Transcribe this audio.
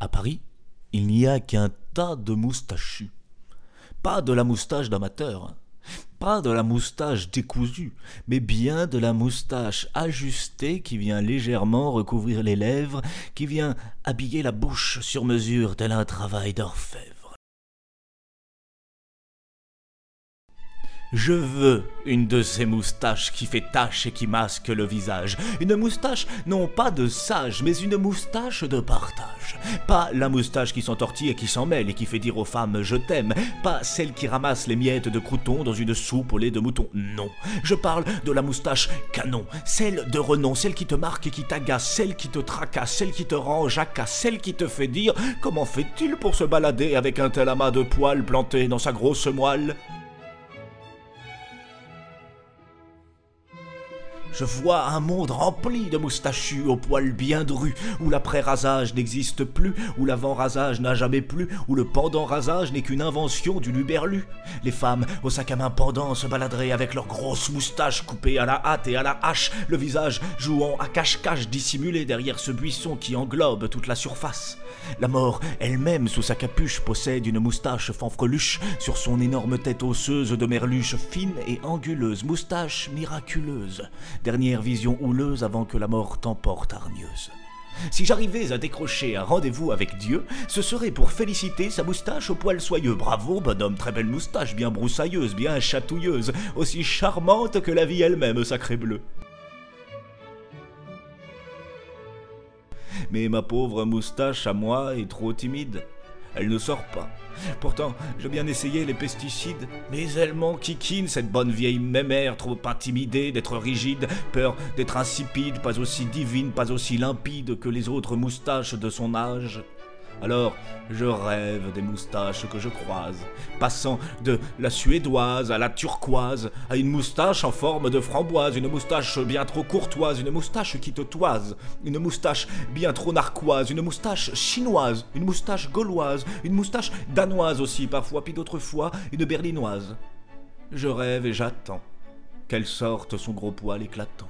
À Paris, il n'y a qu'un tas de moustachus. Pas de la moustache d'amateur, pas de la moustache décousue, mais bien de la moustache ajustée qui vient légèrement recouvrir les lèvres, qui vient habiller la bouche sur mesure tel un travail d'orfèvre. Je veux une de ces moustaches qui fait tache et qui masque le visage. Une moustache non pas de sage, mais une moustache de partage. Pas la moustache qui s'entortille et qui s'en mêle et qui fait dire aux femmes je t'aime. Pas celle qui ramasse les miettes de crouton dans une soupe au lait de mouton. Non. Je parle de la moustache canon. Celle de renom, celle qui te marque et qui t'agace, celle qui te tracasse, celle qui te rend jacasse, celle qui te fait dire comment fait-il pour se balader avec un tel amas de poils planté dans sa grosse moelle? Je vois un monde rempli de moustachus aux poils bien drus, où l'après-rasage n'existe plus, où l'avant-rasage n'a jamais plu, où le pendant-rasage n'est qu'une invention du luberlu. Les femmes, au sac à main pendant, se baladeraient avec leurs grosses moustaches coupées à la hâte et à la hache, le visage jouant à cache-cache dissimulé derrière ce buisson qui englobe toute la surface. La mort elle-même, sous sa capuche, possède une moustache fanfreluche sur son énorme tête osseuse de merluche fine et anguleuse, moustache miraculeuse dernière vision houleuse avant que la mort t'emporte hargneuse. Si j'arrivais à décrocher un rendez-vous avec Dieu, ce serait pour féliciter sa moustache au poil soyeux. Bravo, bonhomme, très belle moustache, bien broussailleuse, bien chatouilleuse, aussi charmante que la vie elle-même, sacré bleu. Mais ma pauvre moustache à moi est trop timide. Elle ne sort pas. Pourtant, j'ai bien essayé les pesticides, mais elle m'enquiquine, cette bonne vieille mémère, trop intimidée d'être rigide, peur d'être insipide, pas aussi divine, pas aussi limpide que les autres moustaches de son âge. Alors, je rêve des moustaches que je croise, passant de la suédoise à la turquoise, à une moustache en forme de framboise, une moustache bien trop courtoise, une moustache qui te toise, une moustache bien trop narquoise, une moustache chinoise, une moustache gauloise, une moustache danoise aussi parfois, puis d'autres fois une berlinoise. Je rêve et j'attends qu'elle sorte son gros poil éclatant.